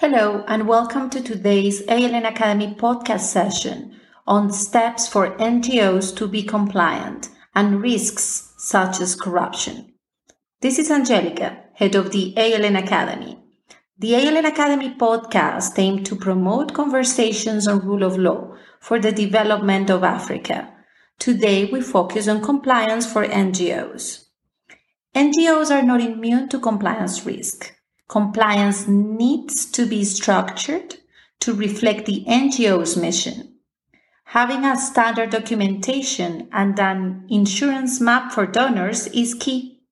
Hello, and welcome to today's ALN Academy podcast session on steps for NGOs to be compliant and risks such as corruption. This is Angelica, head of the ALN Academy. The ALN Academy podcast aimed to promote conversations on rule of law for the development of Africa. Today, we focus on compliance for NGOs. NGOs are not immune to compliance risk. Compliance needs to be structured to reflect the NGO's mission. Having a standard documentation and an insurance map for donors is key.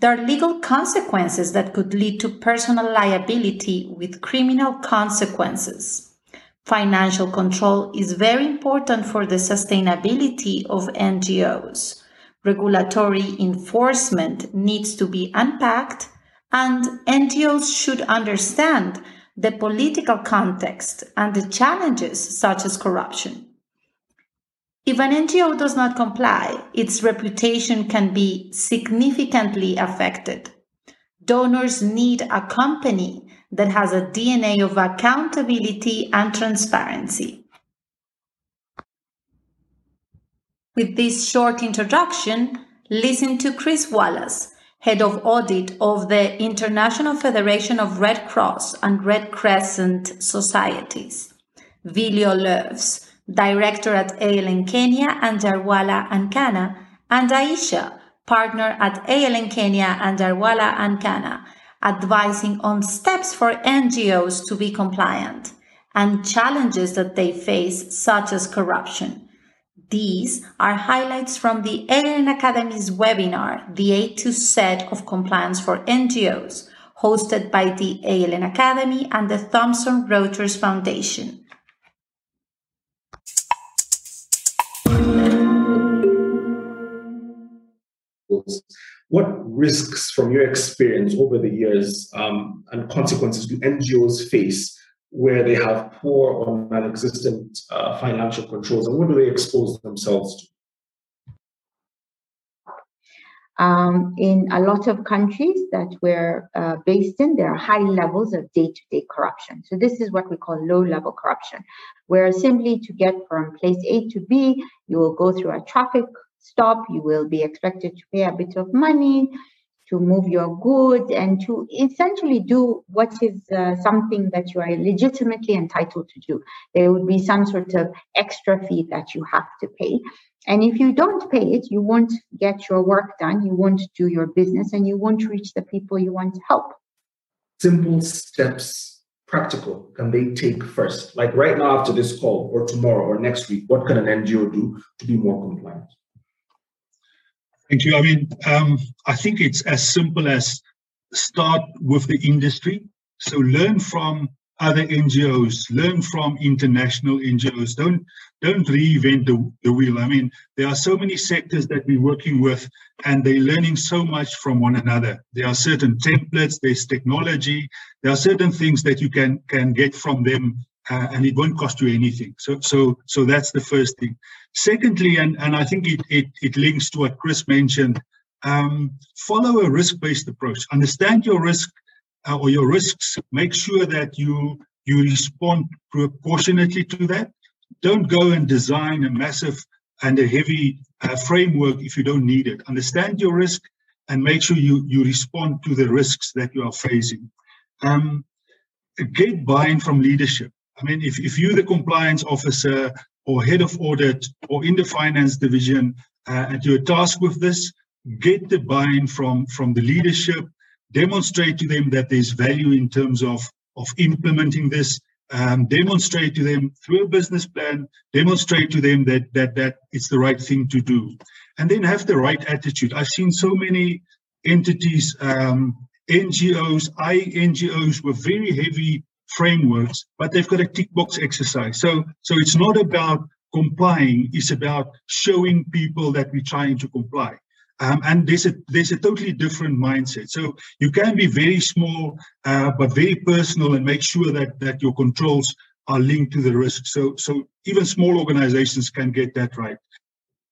There are legal consequences that could lead to personal liability with criminal consequences. Financial control is very important for the sustainability of NGOs. Regulatory enforcement needs to be unpacked and NGOs should understand the political context and the challenges such as corruption. If an NGO does not comply, its reputation can be significantly affected. Donors need a company that has a DNA of accountability and transparency. With this short introduction, listen to Chris Wallace, head of audit of the International Federation of Red Cross and Red Crescent Societies, Vilio Loews, director at ALN Kenya Anjarwalla and Khanna, and Aisha, partner at ALN Kenya Anjarwalla and Khanna, advising on steps for NGOs to be compliant and challenges that they face, such as corruption. These are highlights from the ALN Academy's webinar, The A to Z of Compliance for NGOs, hosted by the ALN Academy and the Thomson Reuters Foundation. What risks, from your experience over the years, um, and consequences do NGOs face where they have poor or non-existent uh, financial controls, and what do they expose themselves to? Um, in a lot of countries that we're uh, based in, there are high levels of day to day corruption. So, this is what we call low level corruption, where simply to get from place A to B, you will go through a traffic stop, you will be expected to pay a bit of money, to move your goods and to essentially do what is uh, something that you are legitimately entitled to do. There would be some sort of extra fee that you have to pay. And if you don't pay it, you won't get your work done, you won't do your business, and you won't reach the people you want to help. Simple steps, practical, can they take first? Like right now after this call, or tomorrow, or next week, what can an NGO do to be more compliant? Thank you. I mean, um, I think it's as simple as start with the industry. So learn from other NGOs, learn from international NGOs. Don't don't reinvent the, the wheel. I mean, there are so many sectors that we're working with, and they're learning so much from one another. There are certain templates, there's technology, there are certain things that you can can get from them uh, and it won't cost you anything. So, so, so that's the first thing. Secondly, and, and I think it, it, it links to what Chris mentioned, um, follow a risk-based approach. Understand your risk uh, or your risks. Make sure that you you respond proportionately to that. Don't go and design a massive and a heavy uh, framework if you don't need it. Understand your risk and make sure you you respond to the risks that you are facing. Um, get buy-in from leadership. I mean, if, if you're the compliance officer or head of audit or in the finance division uh, and you're tasked with this, get the buy-in from, from the leadership, demonstrate to them that there's value in terms of, of implementing this, um, demonstrate to them through a business plan, demonstrate to them that, that, that it's the right thing to do. And then have the right attitude. I've seen so many entities, um, NGOs, INGOs with very heavy frameworks, but they've got a tick box exercise. So, so it's not about complying; it's about showing people that we're trying to comply. Um, and there's a there's a totally different mindset. So you can be very small, uh, but very personal, and make sure that that your controls are linked to the risk. So so even small organizations can get that right.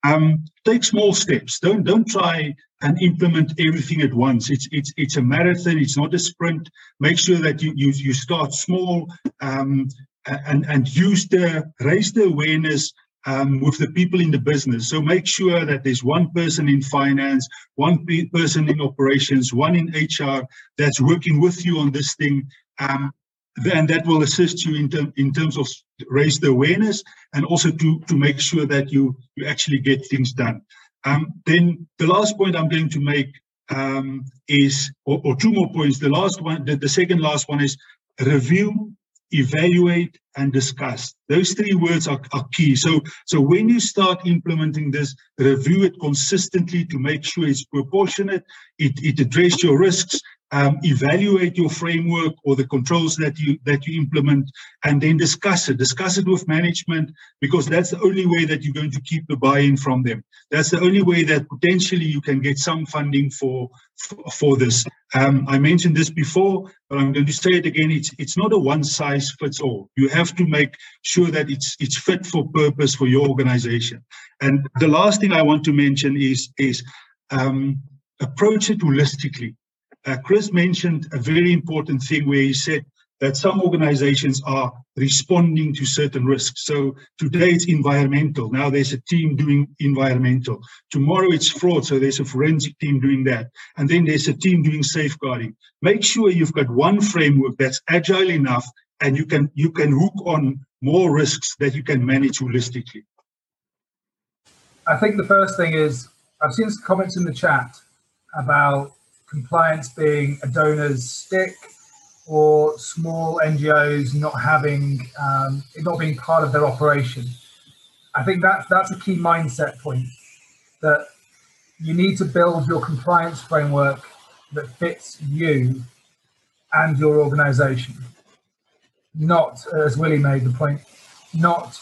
Um, take small steps. Don't don't try and implement everything at once. It's it's it's a marathon. It's not a sprint. Make sure that you you you start small um, and and use the raise the awareness um, with the people in the business. So make sure that there's one person in finance, one person in operations, one in HR that's working with you on this thing. Um, then that will assist you in, ter- in terms of raise the awareness and also to, to make sure that you, you actually get things done. Um, then the last point I'm going to make um, is, or, or, two more points. The last one, the, the second last one is review evaluate and discuss. Those three words are, are key. So so when you start implementing this review it consistently to make sure it's proportionate. It, it addresses your risks um, evaluate your framework or the controls that you that you implement and then discuss it. Discuss it with management because that's the only way that you're going to keep the buy-in from them. That's the only way that potentially you can get some funding for for, for this. Um, i mentioned this before but i'm going to say it again. It's it's not a one size fits all you have to make sure that it's it's fit for purpose for your organization. And the last thing i want to mention is is um, approach it holistically uh, Chris mentioned a very important thing where he said that some organizations are responding to certain risks. So today it's environmental. Now there's a team doing environmental. Tomorrow it's fraud. So there's a forensic team doing that. And then there's a team doing safeguarding. Make sure you've got one framework that's agile enough and you can you can hook on more risks that you can manage holistically. I think the first thing is I've seen some comments in the chat about compliance being a donor's stick or small NGOs not having um, it not being part of their operation. I think that's that's a key mindset point that you need to build your compliance framework that fits you and your organization. Not, as Willie made the point, not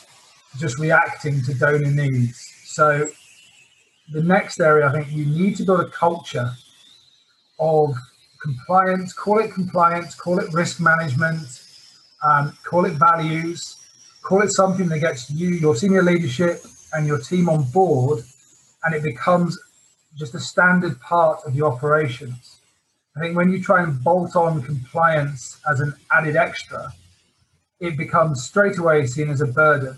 just reacting to donor needs. So the next area, I think you need to build a culture of compliance, call it compliance, call it risk management, um, call it values, call it something that gets you, your senior leadership, and your team on board, and it becomes just a standard part of your operations. I think when you try and bolt on compliance as an added extra, it becomes straight away seen as a burden.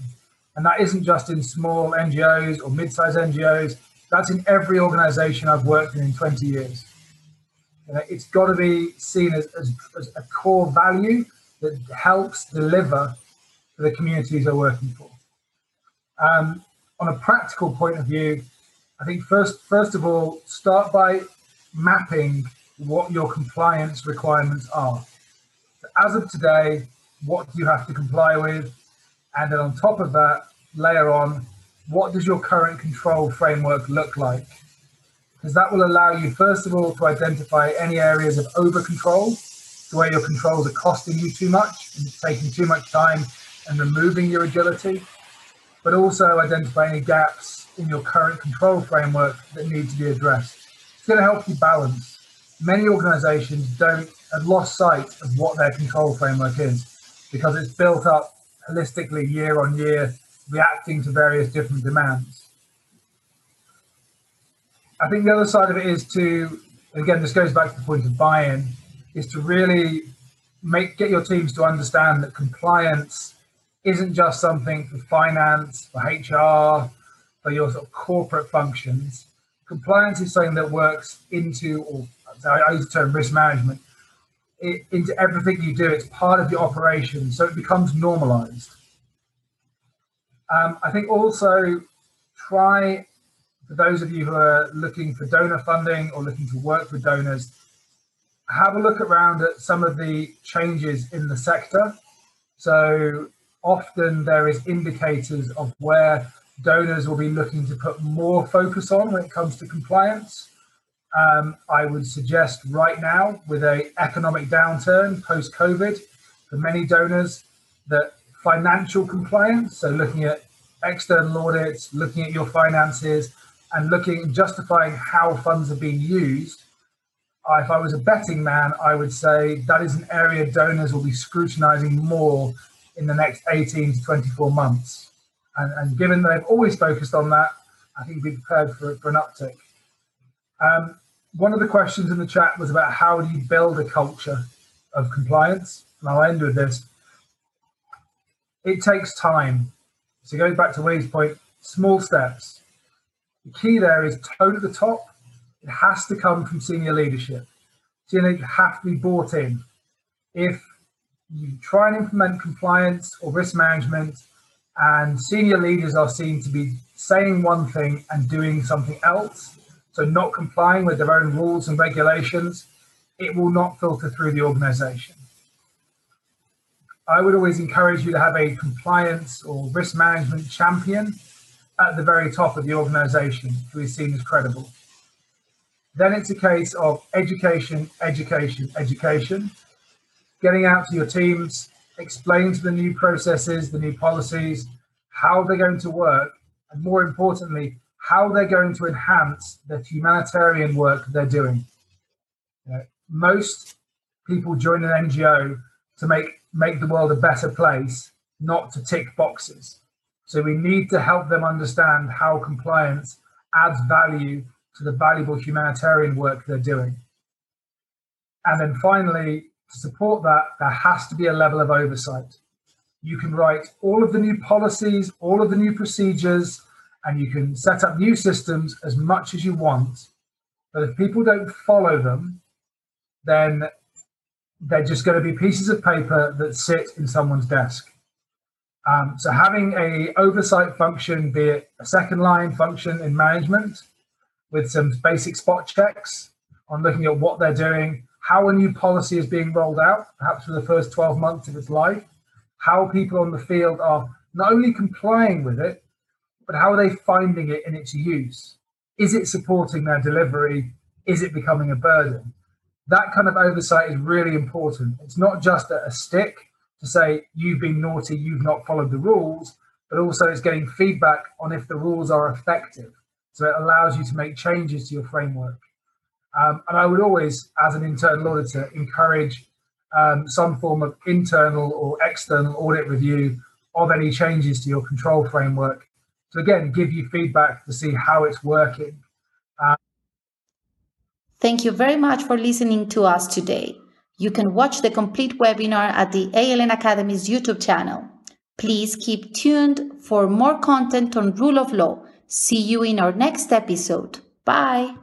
And that isn't just in small NGOs or mid sized NGOs, that's in every organization I've worked in in 20 years. You know, it's got to be seen as, as, as, a core value that helps deliver for the communities they're working for. Um, on a practical point of view, I think first, first of all, start by mapping what your compliance requirements are. So as of today, what do you have to comply with? And then on top of that, layer on what does your current control framework look like? Because that will allow you, first of all, to identify any areas of over control, where your controls are costing you too much and taking too much time and removing your agility, but also identify any gaps in your current control framework that need to be addressed. It's going to help you balance. Many organizations don't have lost sight of what their control framework is because it's built up holistically year on year, reacting to various different demands. I think the other side of it is to, again, this goes back to the point of buy-in, is to really make get your teams to understand that compliance isn't just something for finance, for HR, for your sort of corporate functions. Compliance is something that works into, or I use the term risk management, it, into everything you do. It's part of your operation, so it becomes normalized. Um, I think also try for those of you who are looking for donor funding or looking to work with donors, have a look around at some of the changes in the sector. So often there is indicators of where donors will be looking to put more focus on when it comes to compliance. Um, I would suggest right now, with a economic downturn post COVID, for many donors, that financial compliance, so looking at external audits, looking at your finances, and looking justifying how funds are being used. If I was a betting man, I would say that is an area donors will be scrutinizing more in the next 18 to 24 months. And, and given they've always focused on that, I think be prepared for, for an uptick. Um, one of the questions in the chat was about how do you build a culture of compliance? And I'll end with this. It takes time. So going back to Willie's point, small steps. The key there is tone at the top. It has to come from senior leadership. Senior leadership have to be bought in. If you try and implement compliance or risk management and senior leaders are seen to be saying one thing and doing something else, so not complying with their own rules and regulations, it will not filter through the organization. I would always encourage you to have a compliance or risk management champion at the very top of the organization who is seen as credible. Then it's a case of education, education, education, getting out to your teams, explain to the new processes, the new policies, how they're going to work, and more importantly, how they're going to enhance the humanitarian work they're doing. You know, most people join an NGO to make make the world a better place, not to tick boxes. So we need to help them understand how compliance adds value to the valuable humanitarian work they're doing. And then finally, to support that, there has to be a level of oversight. You can write all of the new policies, all of the new procedures, and you can set up new systems as much as you want. But if people don't follow them, then they're just going to be pieces of paper that sit in someone's desk. Um, so having a oversight function, be it a second line function in management, with some basic spot checks on looking at what they're doing, how a new policy is being rolled out, perhaps for the first 12 months of its life, how people on the field are not only complying with it, but how are they finding it in its use? Is it supporting their delivery? Is it becoming a burden? That kind of oversight is really important. It's not just a, a stick to say, you've been naughty, you've not followed the rules, but also it's getting feedback on if the rules are effective. So it allows you to make changes to your framework. Um, and I would always, as an internal auditor, encourage um, some form of internal or external audit review of any changes to your control framework to again give you feedback to see how it's working. Um, Thank you very much for listening to us today. You can watch the complete webinar at the ALN Academy's YouTube channel. Please keep tuned for more content on rule of law. See you in our next episode. Bye.